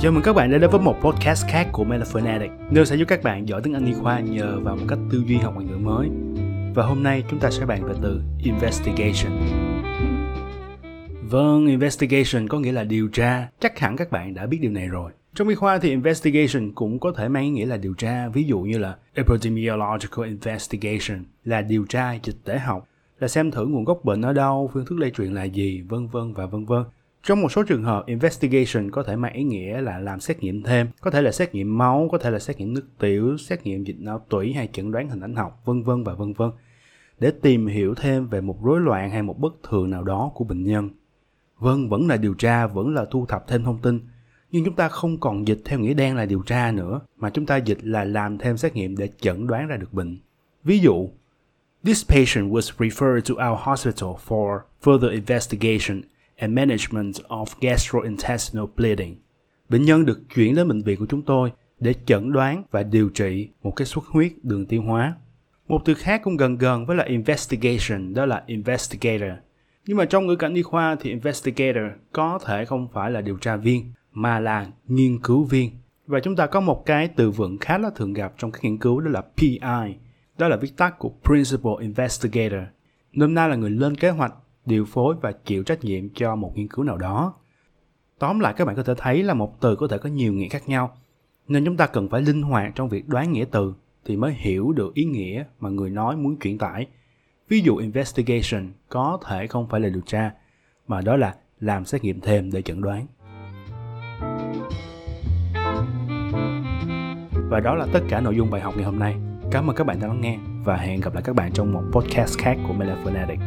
Chào mừng các bạn đã đến với một podcast khác của Melaphonetic, nơi sẽ giúp các bạn giỏi tiếng Anh y khoa nhờ vào một cách tư duy học ngoại ngữ mới. Và hôm nay chúng ta sẽ bàn về từ investigation. Vâng, investigation có nghĩa là điều tra. Chắc hẳn các bạn đã biết điều này rồi. Trong y khoa thì investigation cũng có thể mang ý nghĩa là điều tra, ví dụ như là epidemiological investigation là điều tra dịch tễ học, là xem thử nguồn gốc bệnh ở đâu, phương thức lây truyền là gì, vân vân và vân vân. Trong một số trường hợp, investigation có thể mang ý nghĩa là làm xét nghiệm thêm, có thể là xét nghiệm máu, có thể là xét nghiệm nước tiểu, xét nghiệm dịch não tủy hay chẩn đoán hình ảnh học, vân vân và vân vân, để tìm hiểu thêm về một rối loạn hay một bất thường nào đó của bệnh nhân. Vâng, vẫn là điều tra, vẫn là thu thập thêm thông tin, nhưng chúng ta không còn dịch theo nghĩa đen là điều tra nữa, mà chúng ta dịch là làm thêm xét nghiệm để chẩn đoán ra được bệnh. Ví dụ, This patient was referred to our hospital for further investigation and Management of Gastrointestinal Bleeding. Bệnh nhân được chuyển đến bệnh viện của chúng tôi để chẩn đoán và điều trị một cái xuất huyết đường tiêu hóa. Một từ khác cũng gần gần với là investigation, đó là investigator. Nhưng mà trong ngữ cảnh y khoa thì investigator có thể không phải là điều tra viên mà là nghiên cứu viên. Và chúng ta có một cái từ vựng khá là thường gặp trong các nghiên cứu đó là PI. Đó là viết tắt của Principal Investigator. Nôm na là người lên kế hoạch điều phối và chịu trách nhiệm cho một nghiên cứu nào đó. Tóm lại các bạn có thể thấy là một từ có thể có nhiều nghĩa khác nhau, nên chúng ta cần phải linh hoạt trong việc đoán nghĩa từ thì mới hiểu được ý nghĩa mà người nói muốn truyền tải. Ví dụ investigation có thể không phải là điều tra, mà đó là làm xét nghiệm thêm để chẩn đoán. Và đó là tất cả nội dung bài học ngày hôm nay. Cảm ơn các bạn đã lắng nghe và hẹn gặp lại các bạn trong một podcast khác của Melaphonetic.